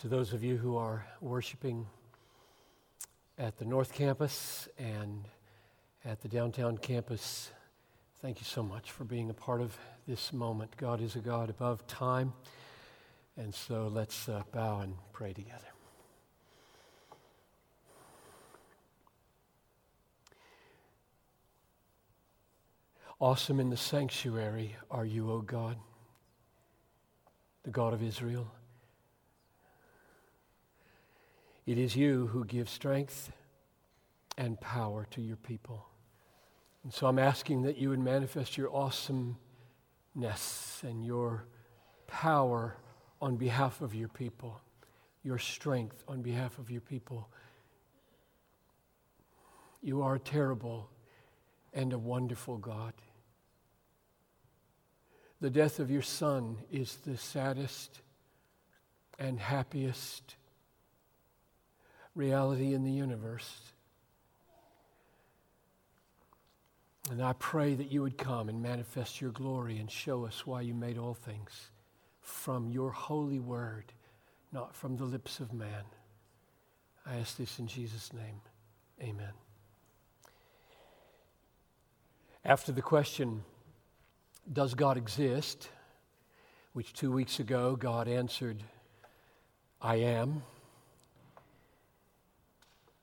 To those of you who are worshiping at the North Campus and at the downtown campus, thank you so much for being a part of this moment. God is a God above time. And so let's uh, bow and pray together. Awesome in the sanctuary are you, O God, the God of Israel. It is you who give strength and power to your people. And so I'm asking that you would manifest your awesomeness and your power on behalf of your people, your strength on behalf of your people. You are a terrible and a wonderful God. The death of your son is the saddest and happiest reality in the universe. And I pray that you would come and manifest your glory and show us why you made all things from your holy word, not from the lips of man. I ask this in Jesus' name. Amen. After the question, Does God exist? which two weeks ago God answered, I am.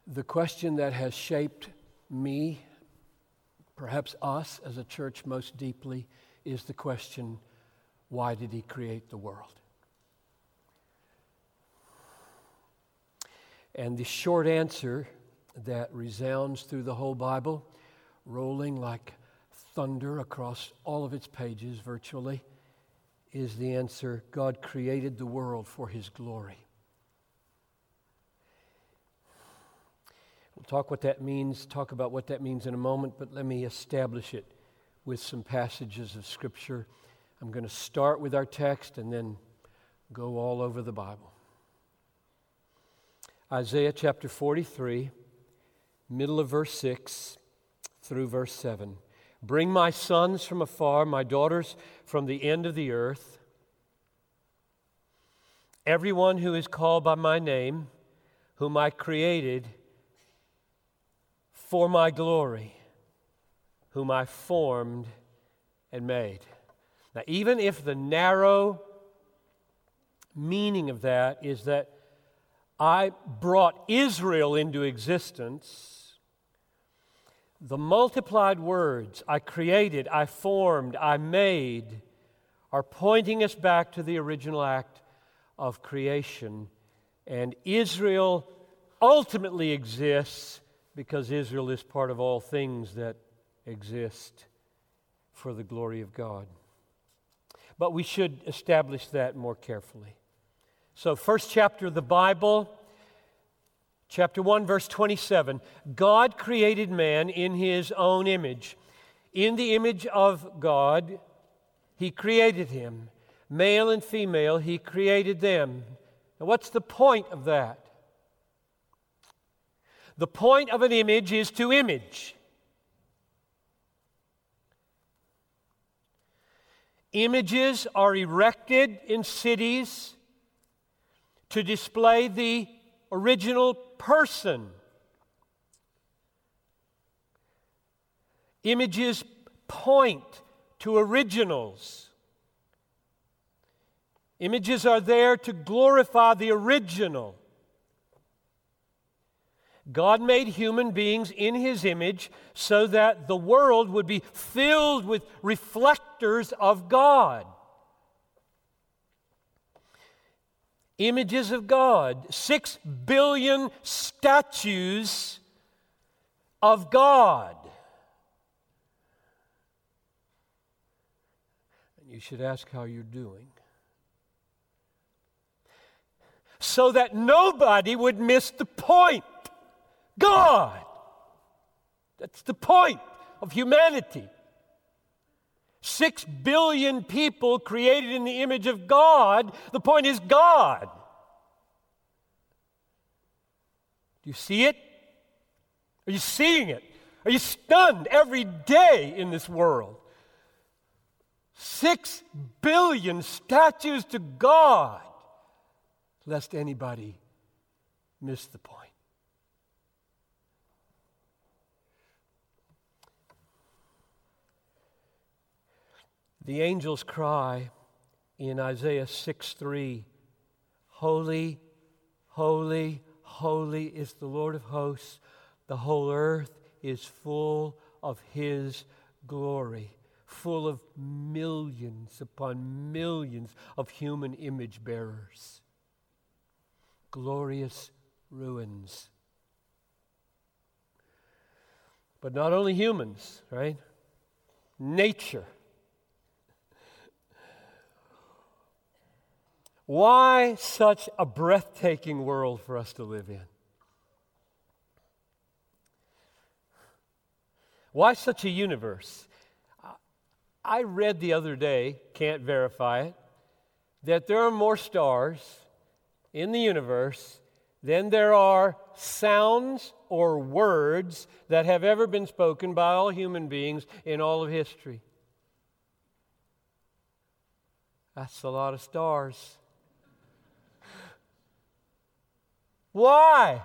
The question that has shaped me perhaps us as a church most deeply is the question why did he create the world? And the short answer that resounds through the whole Bible, rolling like thunder across all of its pages virtually, is the answer God created the world for his glory. We'll talk what that means, talk about what that means in a moment, but let me establish it with some passages of Scripture. I'm going to start with our text and then go all over the Bible. Isaiah chapter 43, middle of verse 6 through verse 7. Bring my sons from afar, my daughters from the end of the earth. Everyone who is called by my name, whom I created for my glory, whom I formed and made. Now, even if the narrow meaning of that is that I brought Israel into existence, the multiplied words I created, I formed, I made are pointing us back to the original act of creation. And Israel ultimately exists because Israel is part of all things that exist for the glory of God. But we should establish that more carefully. So, first chapter of the Bible, chapter 1, verse 27 God created man in his own image. In the image of God, he created him. Male and female, he created them. Now, what's the point of that? The point of an image is to image. Images are erected in cities to display the original person. Images point to originals. Images are there to glorify the original. God made human beings in his image so that the world would be filled with reflectors of God. Images of God, six billion statues of God. And you should ask how you're doing. So that nobody would miss the point. God. That's the point of humanity. Six billion people created in the image of God. The point is God. Do you see it? Are you seeing it? Are you stunned every day in this world? Six billion statues to God. lest anybody miss the point. The angels cry in Isaiah 6 3 Holy, holy, holy is the Lord of hosts. The whole earth is full of his glory, full of millions upon millions of human image bearers. Glorious ruins. But not only humans, right? Nature Why such a breathtaking world for us to live in? Why such a universe? I read the other day, can't verify it, that there are more stars in the universe than there are sounds or words that have ever been spoken by all human beings in all of history. That's a lot of stars. Why?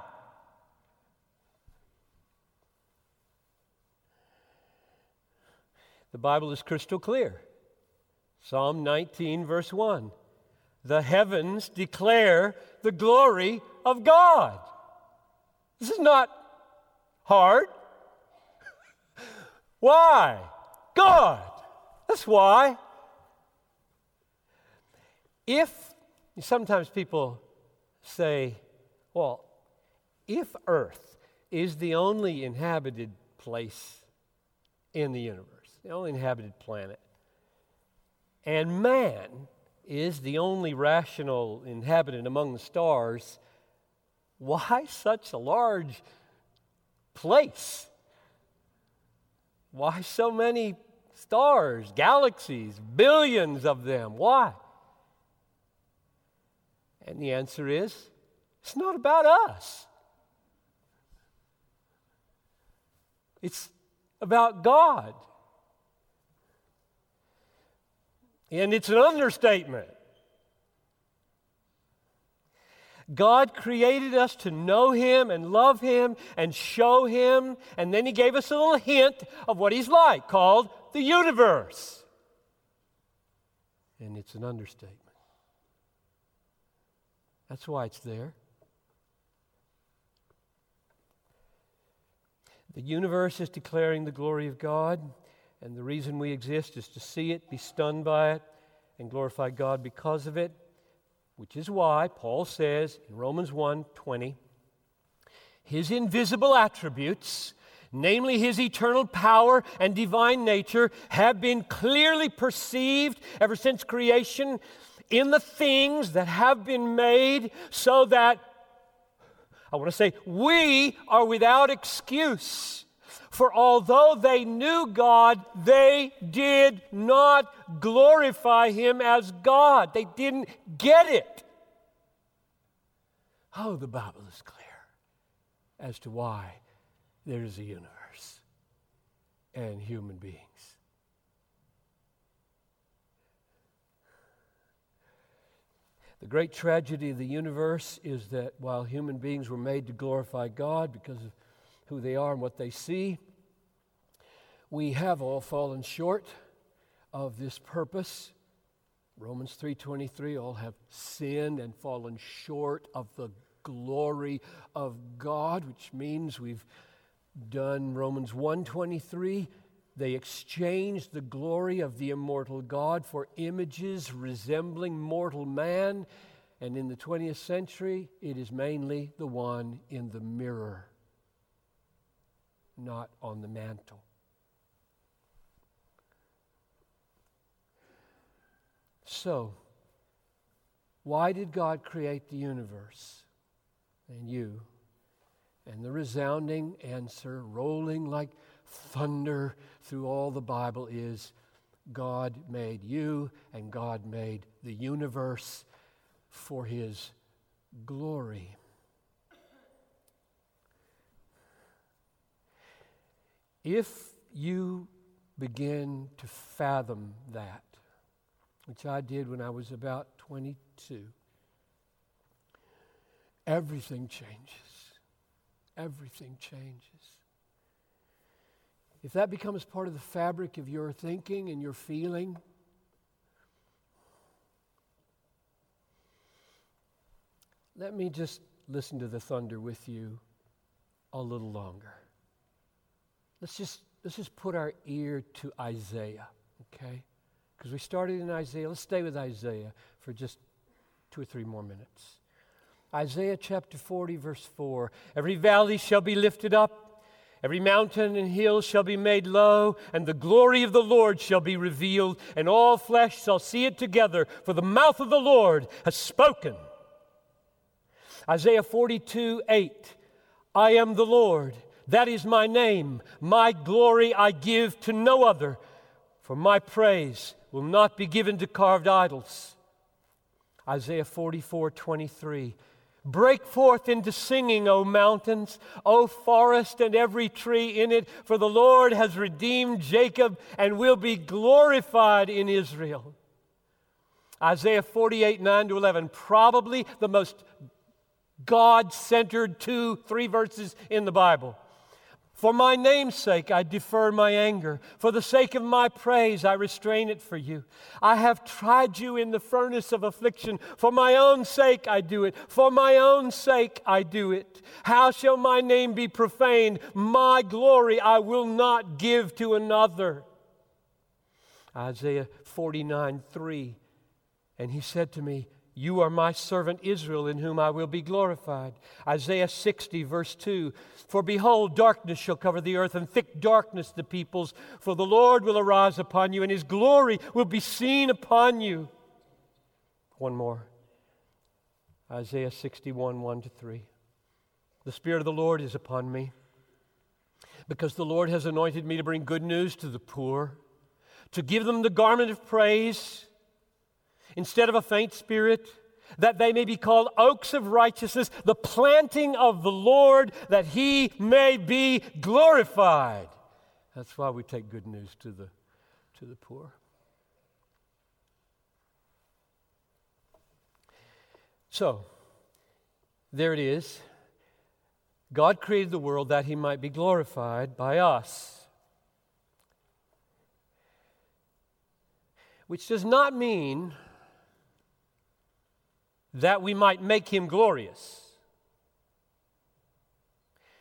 The Bible is crystal clear. Psalm 19, verse 1. The heavens declare the glory of God. This is not hard. why? God. That's why. If sometimes people say, well, if Earth is the only inhabited place in the universe, the only inhabited planet, and man is the only rational inhabitant among the stars, why such a large place? Why so many stars, galaxies, billions of them? Why? And the answer is it's not about us, it's about God. And it's an understatement. God created us to know Him and love Him and show Him, and then He gave us a little hint of what He's like, called the universe. And it's an understatement. That's why it's there. The universe is declaring the glory of God, and the reason we exist is to see it, be stunned by it, and glorify God because of it, which is why Paul says in Romans 1 20, his invisible attributes, namely his eternal power and divine nature, have been clearly perceived ever since creation in the things that have been made, so that I want to say, we are without excuse. For although they knew God, they did not glorify Him as God. They didn't get it. Oh, the Bible is clear as to why there is a universe and human beings. The great tragedy of the universe is that while human beings were made to glorify God because of who they are and what they see, we have all fallen short of this purpose. Romans 3:23 all have sinned and fallen short of the glory of God, which means we've done Romans 1:23 they exchanged the glory of the immortal God for images resembling mortal man. And in the 20th century, it is mainly the one in the mirror, not on the mantle. So, why did God create the universe and you? And the resounding answer, rolling like thunder through all the Bible is God made you and God made the universe for his glory. If you begin to fathom that, which I did when I was about 22, everything changes. Everything changes. If that becomes part of the fabric of your thinking and your feeling, let me just listen to the thunder with you a little longer. Let's just, let's just put our ear to Isaiah, okay? Because we started in Isaiah. Let's stay with Isaiah for just two or three more minutes. Isaiah chapter 40, verse 4 Every valley shall be lifted up, every mountain and hill shall be made low, and the glory of the Lord shall be revealed, and all flesh shall see it together, for the mouth of the Lord has spoken. Isaiah 42, 8 I am the Lord, that is my name. My glory I give to no other, for my praise will not be given to carved idols. Isaiah 44, 23 Break forth into singing, O mountains, O forest, and every tree in it, for the Lord has redeemed Jacob and will be glorified in Israel. Isaiah 48, 9 to 11, probably the most God centered two, three verses in the Bible. For my name's sake, I defer my anger. For the sake of my praise, I restrain it for you. I have tried you in the furnace of affliction. For my own sake, I do it. For my own sake, I do it. How shall my name be profaned? My glory I will not give to another. Isaiah 49 3. And he said to me, you are my servant Israel, in whom I will be glorified. Isaiah 60, verse 2 For behold, darkness shall cover the earth, and thick darkness the peoples. For the Lord will arise upon you, and his glory will be seen upon you. One more Isaiah 61, 1 to 3. The Spirit of the Lord is upon me, because the Lord has anointed me to bring good news to the poor, to give them the garment of praise instead of a faint spirit, that they may be called oaks of righteousness, the planting of the Lord, that he may be glorified. That's why we take good news to the, to the poor. So, there it is. God created the world that he might be glorified by us. Which does not mean that we might make him glorious,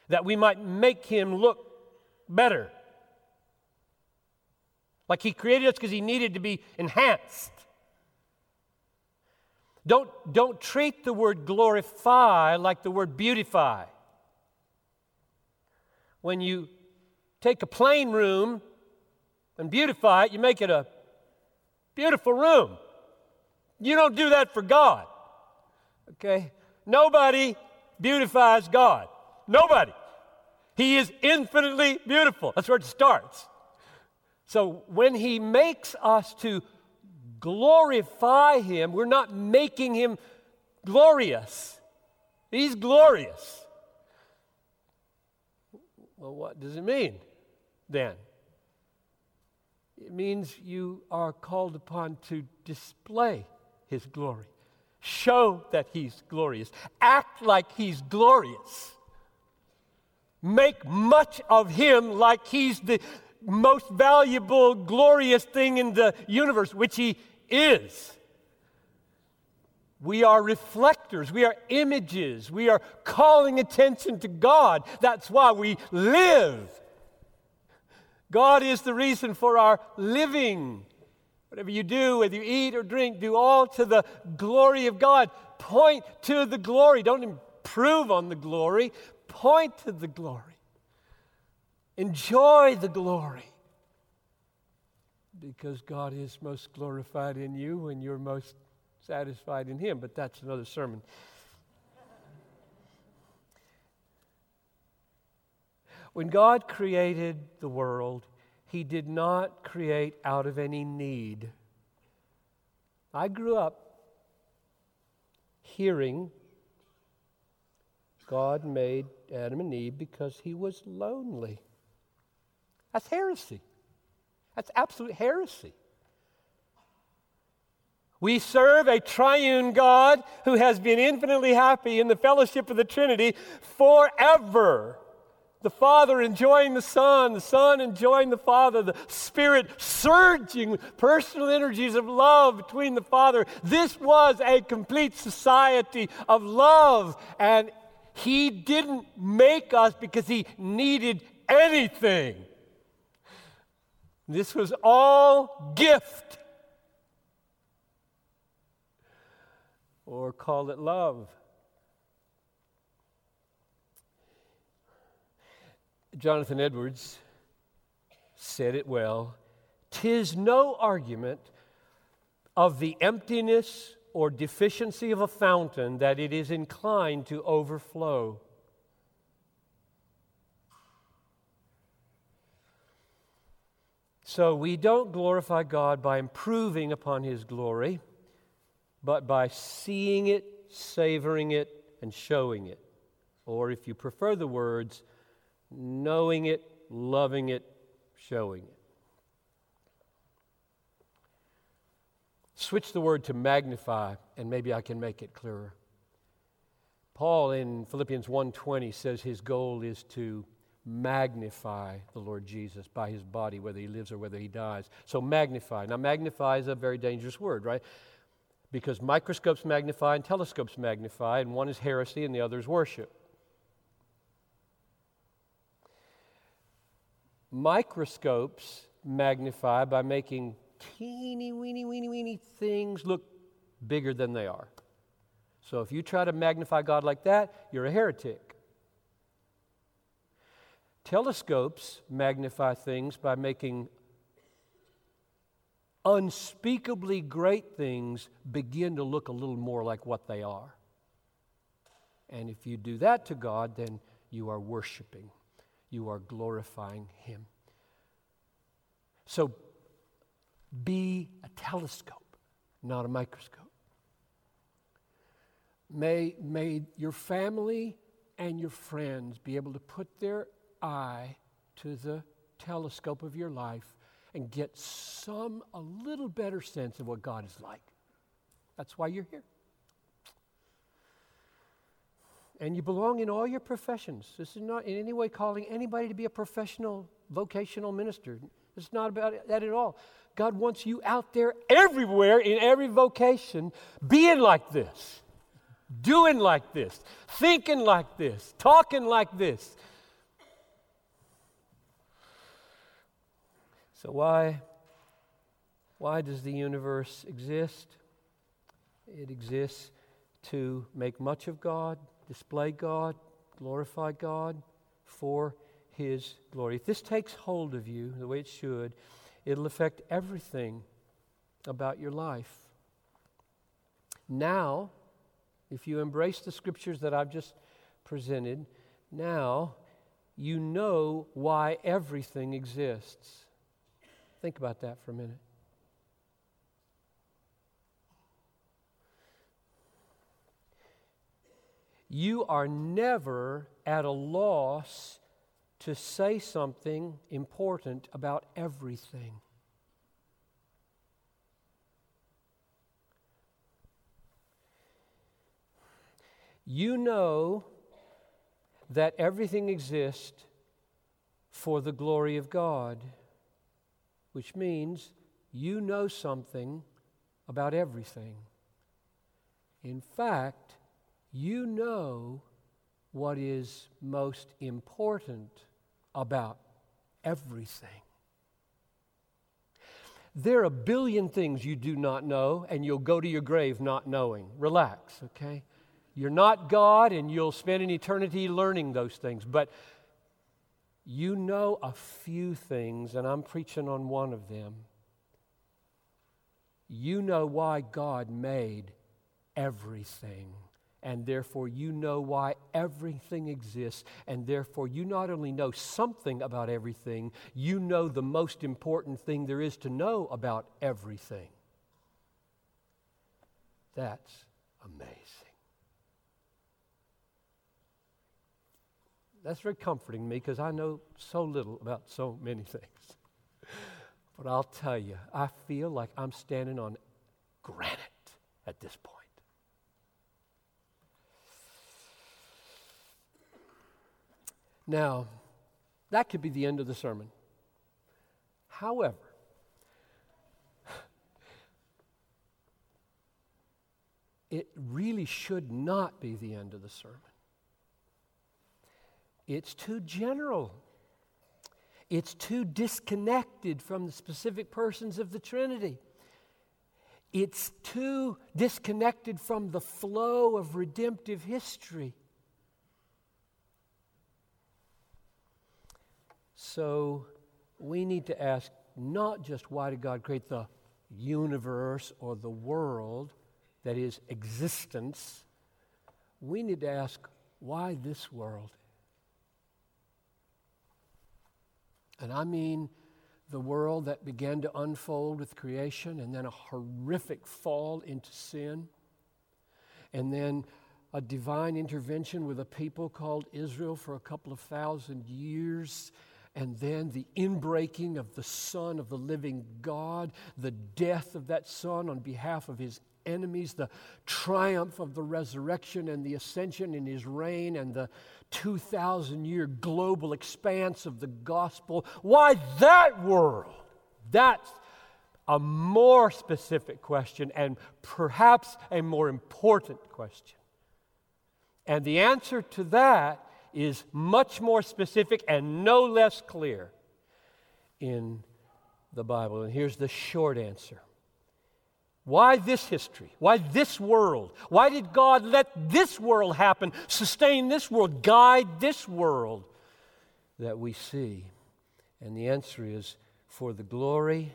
that we might make him look better. Like he created us because he needed to be enhanced. Don't, don't treat the word glorify like the word beautify. When you take a plain room and beautify it, you make it a beautiful room. You don't do that for God. Okay? Nobody beautifies God. Nobody. He is infinitely beautiful. That's where it starts. So when He makes us to glorify Him, we're not making Him glorious. He's glorious. Well, what does it mean then? It means you are called upon to display His glory. Show that he's glorious. Act like he's glorious. Make much of him like he's the most valuable, glorious thing in the universe, which he is. We are reflectors. We are images. We are calling attention to God. That's why we live. God is the reason for our living. Whatever you do, whether you eat or drink, do all to the glory of God. Point to the glory. Don't improve on the glory, point to the glory. Enjoy the glory. Because God is most glorified in you when you're most satisfied in Him. But that's another sermon. When God created the world, he did not create out of any need. I grew up hearing God made Adam and Eve because he was lonely. That's heresy. That's absolute heresy. We serve a triune God who has been infinitely happy in the fellowship of the Trinity forever. The Father enjoying the Son, the Son enjoying the Father, the Spirit surging personal energies of love between the Father. This was a complete society of love, and He didn't make us because He needed anything. This was all gift. or call it love. Jonathan Edwards said it well Tis no argument of the emptiness or deficiency of a fountain that it is inclined to overflow. So we don't glorify God by improving upon His glory but by seeing it, savoring it, and showing it. Or if you prefer the words, knowing it, loving it, showing it. Switch the word to magnify, and maybe I can make it clearer. Paul in Philippians 1:20 says his goal is to magnify the Lord Jesus by his body, whether he lives or whether he dies. So magnify. Now, magnify is a very dangerous word, right? because microscopes magnify and telescopes magnify, and one is heresy and the other is worship. Microscopes magnify by making teeny, weeny, weeny, weeny things look bigger than they are. So if you try to magnify God like that, you're a heretic. Telescopes magnify things by making unspeakably great things begin to look a little more like what they are. And if you do that to God, then you are worshiping, you are glorifying Him. So be a telescope, not a microscope. May, may your family and your friends be able to put their eye to the telescope of your life and get some, a little better sense of what God is like. That's why you're here. And you belong in all your professions. This is not in any way calling anybody to be a professional vocational minister. It's not about that at all. God wants you out there everywhere in every vocation, being like this, doing like this, thinking like this, talking like this, So, why, why does the universe exist? It exists to make much of God, display God, glorify God for His glory. If this takes hold of you the way it should, it'll affect everything about your life. Now, if you embrace the scriptures that I've just presented, now you know why everything exists. Think about that for a minute. You are never at a loss to say something important about everything. You know that everything exists for the glory of God which means you know something about everything. In fact, you know what is most important about everything. There are a billion things you do not know, and you'll go to your grave not knowing. Relax, okay? You're not God, and you'll spend an eternity learning those things. But you know a few things, and I'm preaching on one of them. You know why God made everything, and therefore you know why everything exists, and therefore you not only know something about everything, you know the most important thing there is to know about everything. That's amazing. that's very comforting to me because I know so little about so many things. But I'll tell you, I feel like I'm standing on granite. At this point. Now, that could be the end of the sermon. However, it really should not be the end of the sermon. It's too general. It's too disconnected from the specific persons of the Trinity. It's too disconnected from the flow of redemptive history. So we need to ask not just why did God create the universe or the world, that is, existence. We need to ask why this world? And I mean the world that began to unfold with creation and then a horrific fall into sin, and then a divine intervention with a people called Israel for a couple of thousand years and then the inbreaking of the Son of the living God, the death of that Son on behalf of his enemies, the triumph of the resurrection and the ascension in his reign, and the 2,000 year global expanse of the gospel. Why that world? That's a more specific question and perhaps a more important question. And the answer to that is much more specific and no less clear in the Bible. And here's the short answer why this history? Why this world? Why did God let this world happen, sustain this world, guide this world that we see? And the answer is for the glory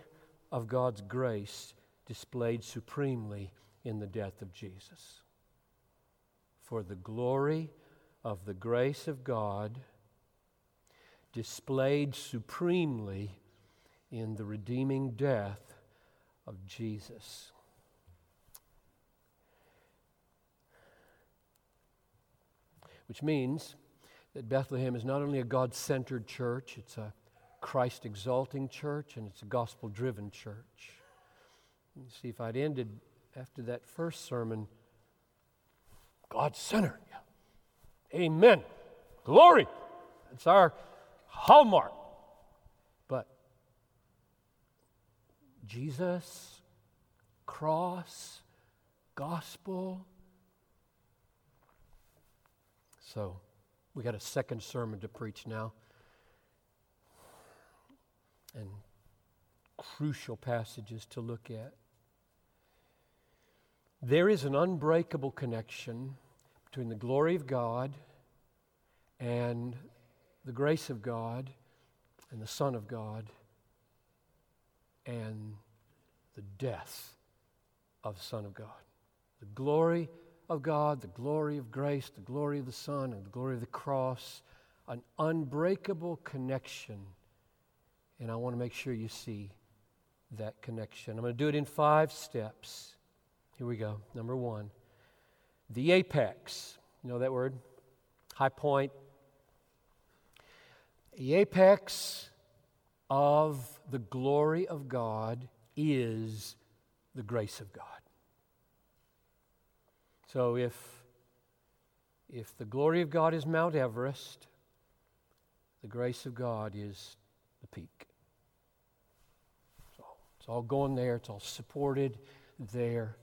of God's grace displayed supremely in the death of Jesus. For the glory of the grace of God displayed supremely in the redeeming death of Jesus. which means that Bethlehem is not only a God centered church, it's a Christ exalting church, and it's a gospel driven church. You see, if I'd ended after that first sermon, God centered. Yeah. Amen. Glory. It's our hallmark. But Jesus, cross, gospel, So we got a second sermon to preach now. And crucial passages to look at. There is an unbreakable connection between the glory of God and the grace of God and the Son of God and the death of the Son of God. The glory of God, the glory of grace, the glory of the Son, and the glory of the cross, an unbreakable connection. And I want to make sure you see that connection. I'm going to do it in five steps. Here we go. Number one, the apex. You know that word? High point. The apex of the glory of God is the grace of God. So if, if the glory of God is Mount Everest, the grace of God is the peak. So it's all going there, it's all supported there.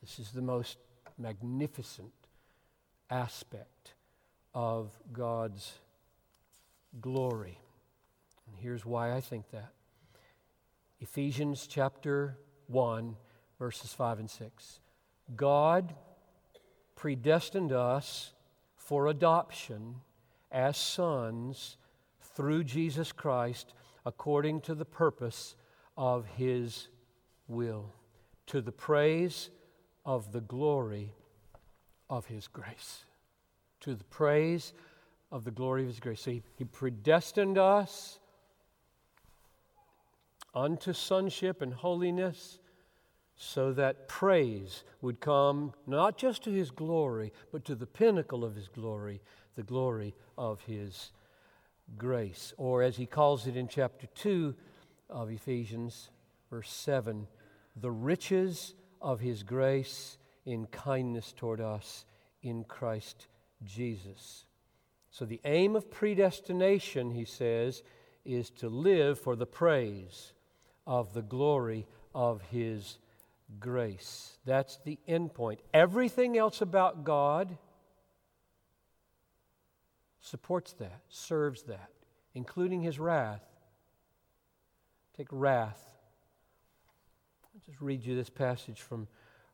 This is the most magnificent aspect of God's glory. And here's why I think that. Ephesians chapter 1, verses 5 and 6. God predestined us for adoption as sons through Jesus Christ according to the purpose of His will, to the praise of the glory of His grace. To the praise of the glory of His grace. So He, he predestined us unto sonship and holiness so that praise would come not just to his glory, but to the pinnacle of his glory, the glory of his grace. Or as he calls it in chapter 2 of Ephesians, verse 7, the riches of his grace in kindness toward us in Christ Jesus. So, the aim of predestination, he says, is to live for the praise of the glory of his grace. That's the end point. Everything else about God supports that, serves that, including his wrath. Take wrath. I'll just read you this passage from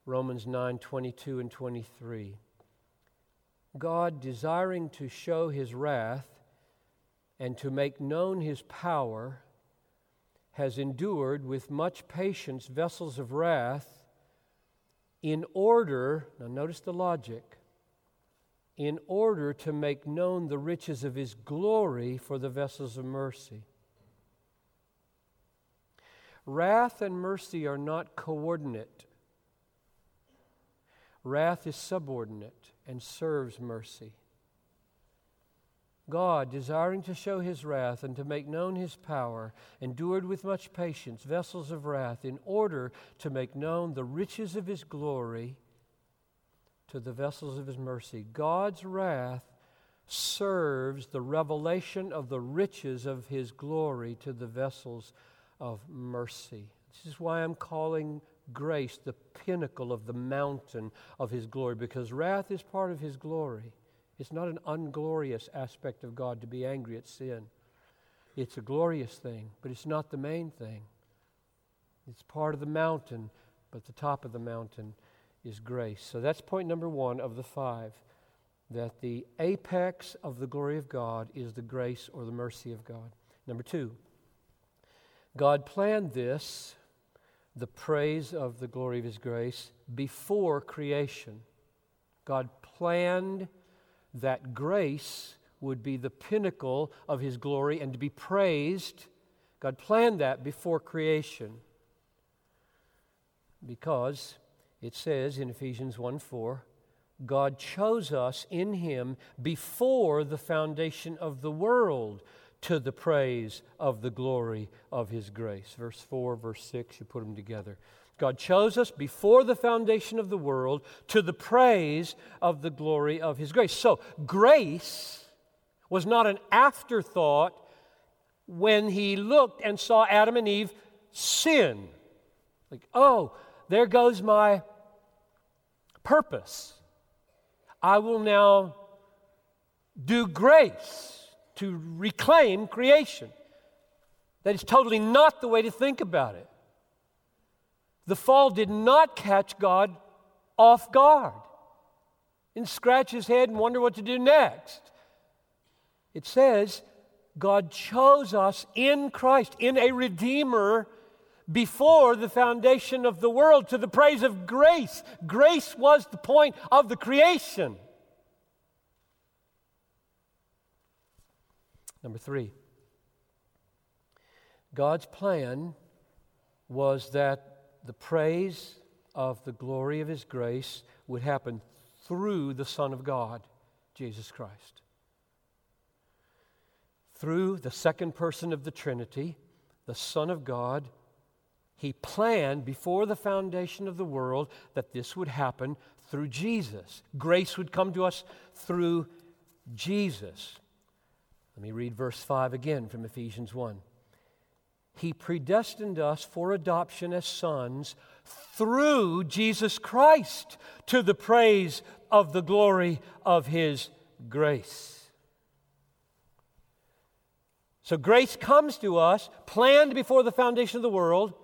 Romans 9 22 and 23. God, desiring to show his wrath and to make known his power, has endured with much patience vessels of wrath in order, now notice the logic, in order to make known the riches of his glory for the vessels of mercy. Wrath and mercy are not coordinate. Wrath is subordinate and serves mercy. God, desiring to show his wrath and to make known his power, endured with much patience vessels of wrath in order to make known the riches of his glory to the vessels of his mercy. God's wrath serves the revelation of the riches of his glory to the vessels of mercy. This is why I'm calling grace the pinnacle of the mountain of his glory, because wrath is part of his glory. It's not an unglorious aspect of God to be angry at sin. It's a glorious thing, but it's not the main thing. It's part of the mountain, but the top of the mountain is grace. So that's point number one of the five that the apex of the glory of God is the grace or the mercy of God. Number two, God planned this, the praise of the glory of His grace, before creation. God planned that grace would be the pinnacle of His glory and to be praised. God planned that before creation because it says in Ephesians 1 4, God chose us in Him before the foundation of the world to the praise of the glory of His grace. Verse 4, verse 6, you put them together. God chose us before the foundation of the world to the praise of the glory of His grace. So, grace was not an afterthought when He looked and saw Adam and Eve sin. Like, oh, there goes my purpose. I will now do grace to reclaim creation. That is totally not the way to think about it. The fall did not catch God off guard and scratch his head and wonder what to do next. It says, God chose us in Christ, in a Redeemer, before the foundation of the world to the praise of grace. Grace was the point of the creation. Number three, God's plan was that the praise of the glory of His grace would happen through the Son of God, Jesus Christ. Through the second person of the Trinity, the Son of God, He planned before the foundation of the world that this would happen through Jesus. Grace would come to us through Jesus. Let me read verse 5 again from Ephesians 1. He predestined us for adoption as sons through Jesus Christ to the praise of the glory of His grace. So, grace comes to us, planned before the foundation of the world,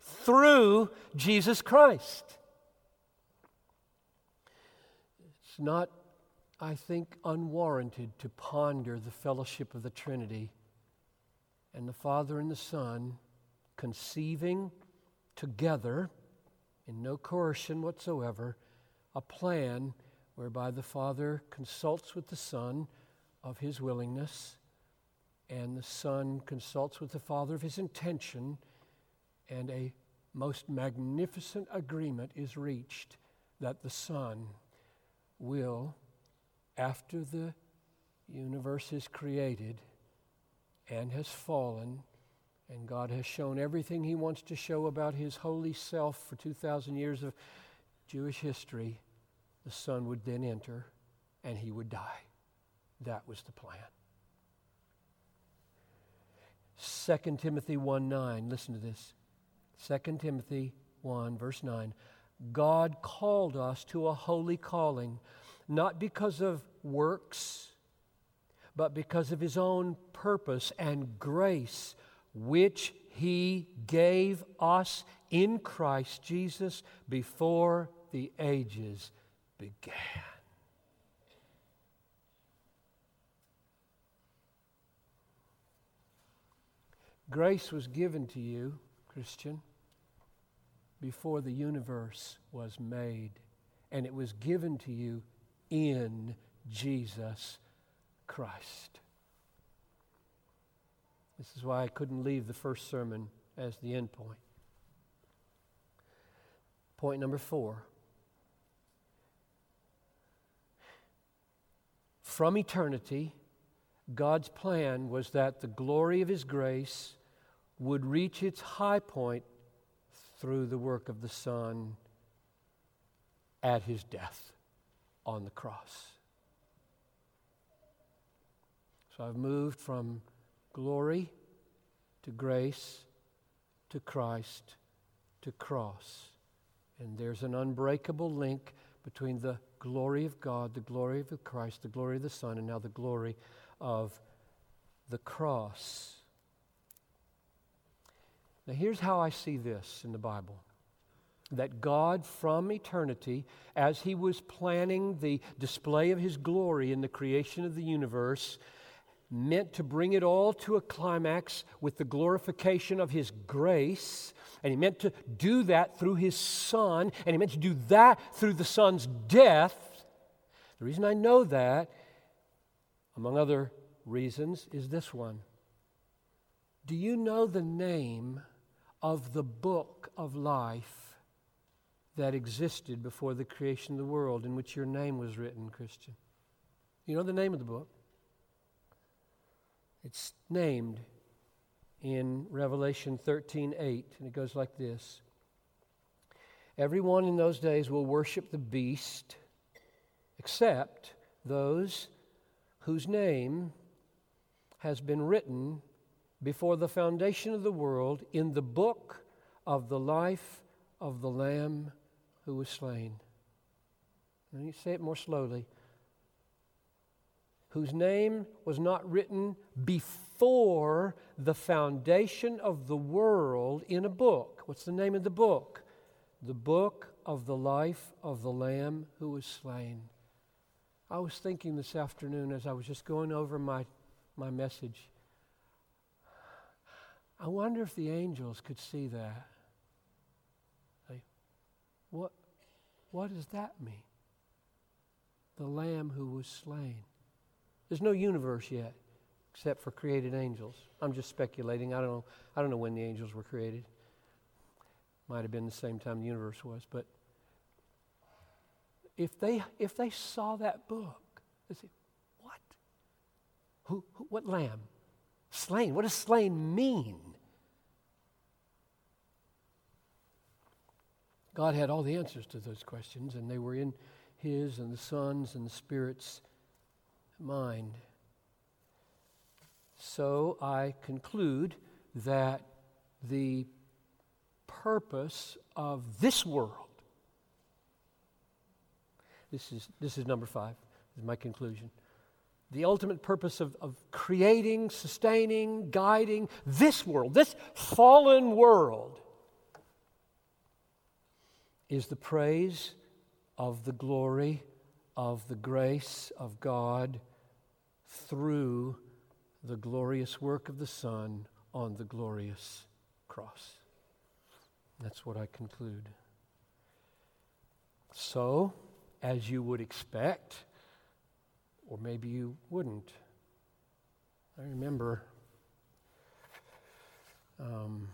through Jesus Christ. It's not, I think, unwarranted to ponder the fellowship of the Trinity and the Father and the Son conceiving together, in no coercion whatsoever, a plan whereby the Father consults with the Son of his willingness, and the Son consults with the Father of his intention, and a most magnificent agreement is reached that the Son will, after the universe is created, and has fallen, and God has shown everything He wants to show about His holy self for 2,000 years of Jewish history, the Son would then enter and he would die. That was the plan. 2 Timothy 1 9, listen to this. 2 Timothy 1, verse 9. God called us to a holy calling, not because of works, but because of his own purpose and grace, which he gave us in Christ Jesus before the ages began. Grace was given to you, Christian, before the universe was made, and it was given to you in Jesus Christ. This is why I couldn't leave the first sermon as the end point. Point number four. From eternity, God's plan was that the glory of His grace would reach its high point through the work of the Son at His death on the cross. So I've moved from glory to grace to Christ to cross. And there's an unbreakable link between the glory of God, the glory of Christ, the glory of the Son, and now the glory of the cross. Now, here's how I see this in the Bible that God, from eternity, as He was planning the display of His glory in the creation of the universe, meant to bring it all to a climax with the glorification of His grace. And He meant to do that through His Son, and He meant to do that through the Son's death. The reason I know that, among other reasons, is this one. Do you know the name of the book of life that existed before the creation of the world in which your name was written, Christian? You know the name of the book? It's named in Revelation 13 8, and it goes like this Everyone in those days will worship the beast, except those whose name has been written before the foundation of the world in the book of the life of the Lamb who was slain. Let me say it more slowly. Whose name was not written before the foundation of the world in a book. What's the name of the book? The book of the life of the Lamb who was slain. I was thinking this afternoon as I was just going over my, my message I wonder if the angels could see that. Like, what, what does that mean? The Lamb who was slain. There's no universe yet, except for created angels. I'm just speculating. I don't know. I don't know when the angels were created. Might have been the same time the universe was, but if they if they saw that book, they say, "What? Who, who? What lamb? Slain? What does slain mean?" God had all the answers to those questions, and they were in His and the Son's and the Spirit's mind. So I conclude that the purpose of this world, this is, this is number five, this is my conclusion. The ultimate purpose of, of creating, sustaining, guiding this world, this fallen world, is the praise of the glory of the grace of God through the glorious work of the Son on the glorious cross. That's what I conclude. So, as you would expect, or maybe you wouldn't, I remember um,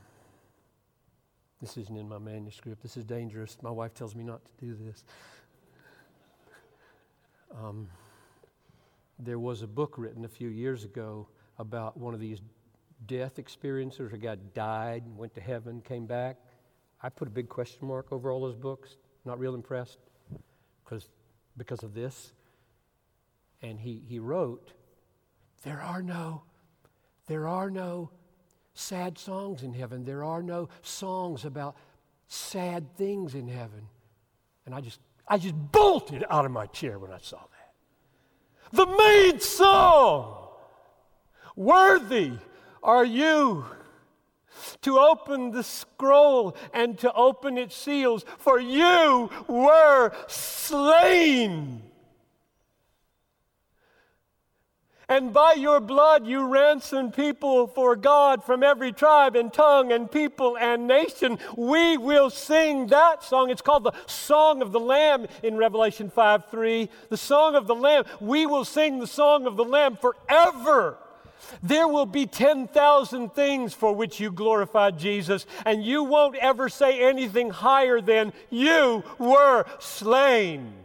this isn't in my manuscript. This is dangerous. My wife tells me not to do this. Um, there was a book written a few years ago about one of these death experiences. A guy died, went to heaven, came back. I put a big question mark over all those books. not real impressed because, because of this. And he, he wrote, There are no, there are no sad songs in heaven. There are no songs about sad things in heaven. And I just, I just bolted out of my chair when I saw that. The main song, Worthy are you to open the scroll and to open its seals, for you were slain And by your blood you ransomed people for God from every tribe and tongue and people and nation. We will sing that song. It's called the Song of the Lamb in Revelation 5 3. The Song of the Lamb. We will sing the Song of the Lamb forever. There will be 10,000 things for which you glorified Jesus, and you won't ever say anything higher than, You were slain.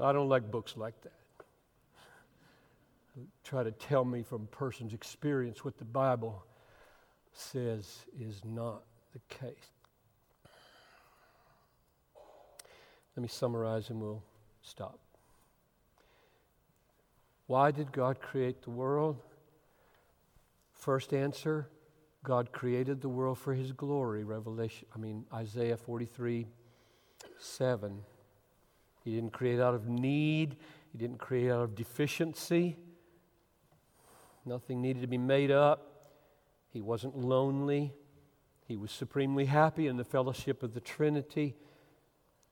I don't like books like that. Try to tell me from a person's experience what the Bible says is not the case. Let me summarize and we'll stop. Why did God create the world? First answer God created the world for his glory. Revelation, I mean, Isaiah 43 7. He didn't create out of need, He didn't create out of deficiency. Nothing needed to be made up. He wasn't lonely. He was supremely happy in the fellowship of the Trinity.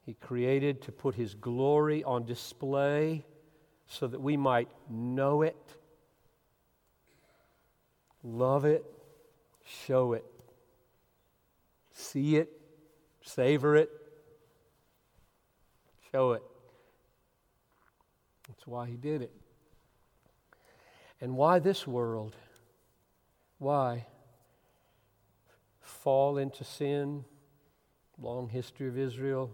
He created to put His glory on display so that we might know it, love it, show it, see it, savor it, show it. That's why he did it. And why this world? Why? Fall into sin, long history of Israel,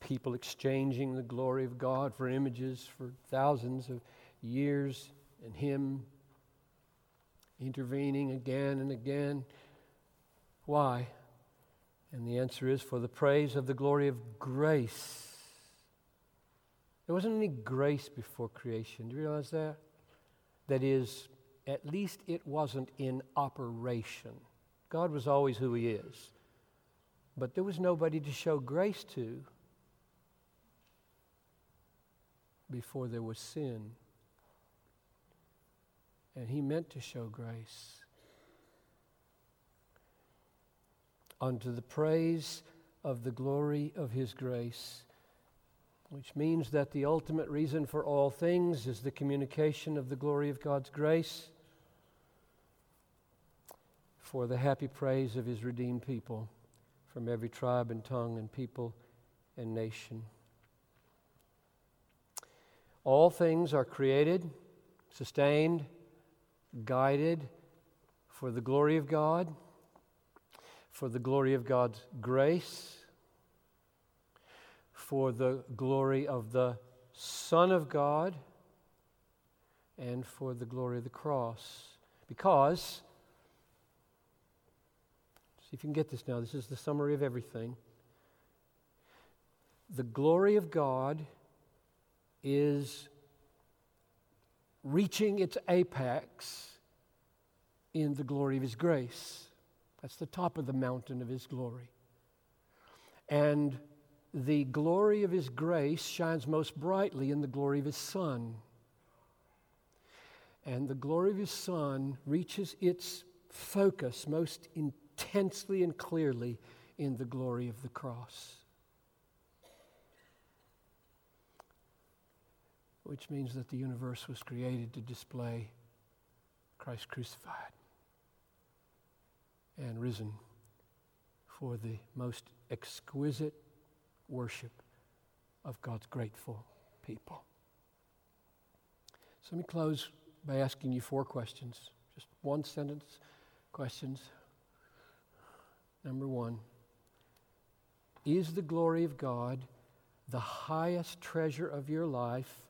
people exchanging the glory of God for images for thousands of years, and Him intervening again and again. Why? And the answer is for the praise of the glory of grace. There wasn't any grace before creation. Do you realize that? That is, at least it wasn't in operation. God was always who He is. But there was nobody to show grace to before there was sin. And He meant to show grace. Unto the praise of the glory of his grace, which means that the ultimate reason for all things is the communication of the glory of God's grace for the happy praise of his redeemed people from every tribe and tongue and people and nation. All things are created, sustained, guided for the glory of God for the glory of God's grace, for the glory of the Son of God, and for the glory of the cross. Because, see if you can get this now, this is the summary of everything. The glory of God is reaching its apex in the glory of His grace. That's the top of the mountain of His glory. And the glory of His grace shines most brightly in the glory of His Son. And the glory of His Son reaches its focus most intensely and clearly in the glory of the cross. Which means that the universe was created to display Christ crucified and risen for the most exquisite worship of God's grateful people. So let me close by asking you four questions, just one sentence questions. Number one Is the glory of God the highest treasure of your life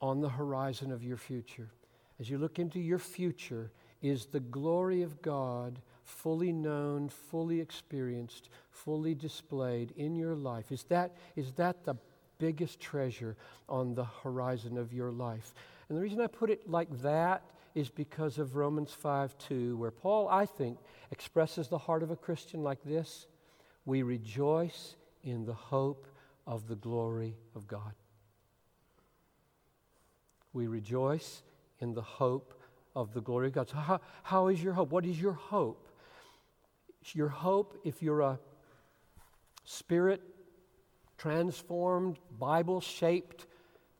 on the horizon of your future? As you look into your future, is the glory of God fully known, fully experienced, fully displayed in your life? Is that, is that the biggest treasure on the horizon of your life? And the reason I put it like that is because of Romans 5 2, where Paul, I think, expresses the heart of a Christian like this We rejoice in the hope of the glory of God. We rejoice in the hope of the glory of God. So, how, how is your hope? What is your hope? Your hope, if you're a spirit transformed, Bible shaped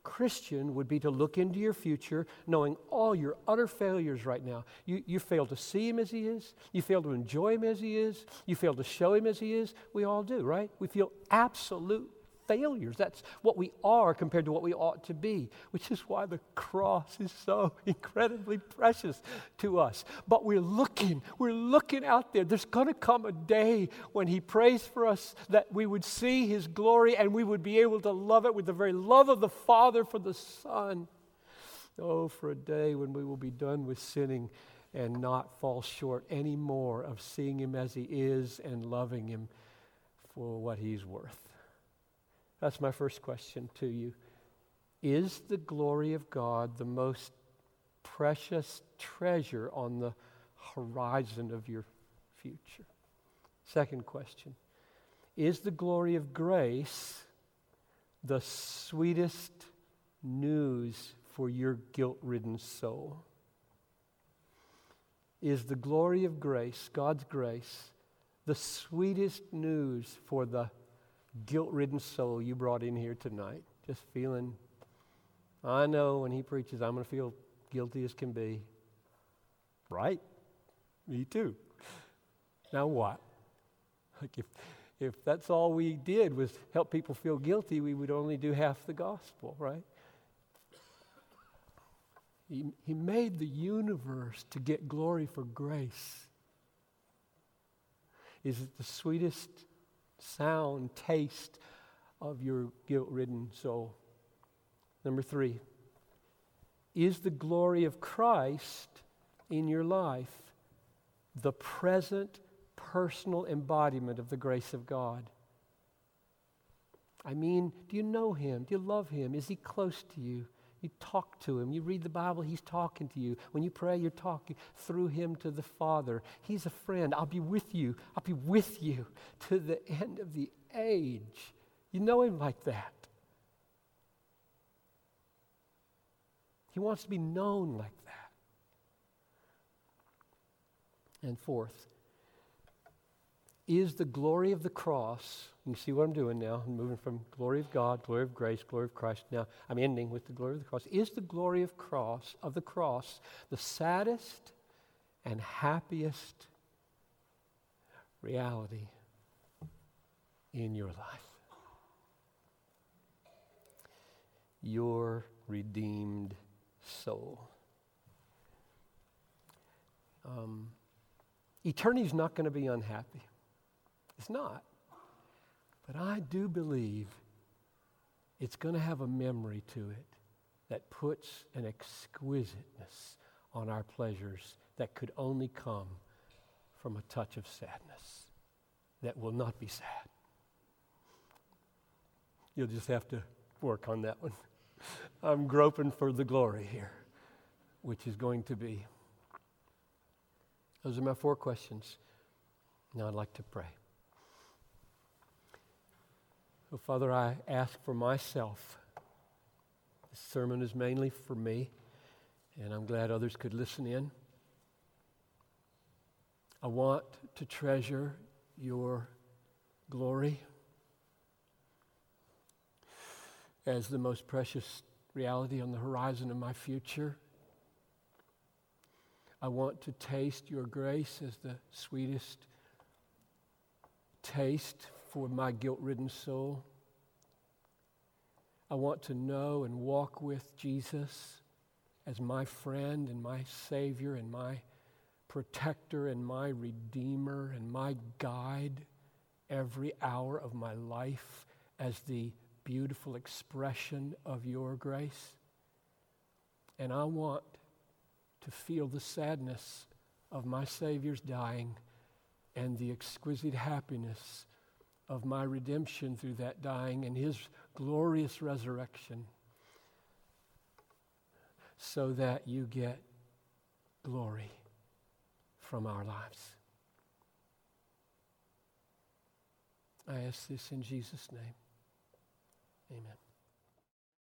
Christian, would be to look into your future knowing all your utter failures right now. You, you fail to see Him as He is, you fail to enjoy Him as He is, you fail to show Him as He is. We all do, right? We feel absolute failures. That's what we are compared to what we ought to be, which is why the cross is so incredibly precious to us. But we're looking, we're looking out there. There's going to come a day when He prays for us that we would see His glory and we would be able to love it with the very love of the Father for the Son. Oh, for a day when we will be done with sinning and not fall short anymore of seeing Him as He is and loving Him for what He's worth. That's my first question to you. Is the glory of God the most precious treasure on the horizon of your future? Second question Is the glory of grace the sweetest news for your guilt ridden soul? Is the glory of grace, God's grace, the sweetest news for the guilt ridden soul you brought in here tonight, just feeling, I know when he preaches, I'm going to feel guilty as can be. Right? Me too. Now what? Like if, if that's all we did was help people feel guilty, we would only do half the gospel, right? He, he made the universe to get glory for grace. Is it the sweetest sound taste of your guilt ridden soul. Number three, is the glory of Christ in your life the present personal embodiment of the grace of God? I mean, do you know Him? Do you love Him? Is He close to you? You talk to him. You read the Bible, he's talking to you. When you pray, you're talking through him to the Father. He's a friend. I'll be with you. I'll be with you to the end of the age. You know him like that. He wants to be known like that. And fourth, is the glory of the cross. You see what I'm doing now? I'm moving from glory of God, glory of grace, glory of Christ. Now I'm ending with the glory of the cross. Is the glory of cross of the cross the saddest and happiest reality in your life? Your redeemed soul. Um, eternity's not going to be unhappy. It's not. But I do believe it's going to have a memory to it that puts an exquisiteness on our pleasures that could only come from a touch of sadness that will not be sad. You'll just have to work on that one. I'm groping for the glory here, which is going to be. Those are my four questions. Now I'd like to pray. So, Father, I ask for myself. This sermon is mainly for me, and I'm glad others could listen in. I want to treasure your glory as the most precious reality on the horizon of my future. I want to taste your grace as the sweetest taste for my guilt ridden soul. I want to know and walk with Jesus as my friend and my Savior and my protector and my Redeemer and my guide every hour of my life as the beautiful expression of your grace. And I want to feel the sadness of my Savior's dying and the exquisite happiness of my redemption through that dying and his glorious resurrection so that you get glory from our lives. I ask this in Jesus' name. Amen.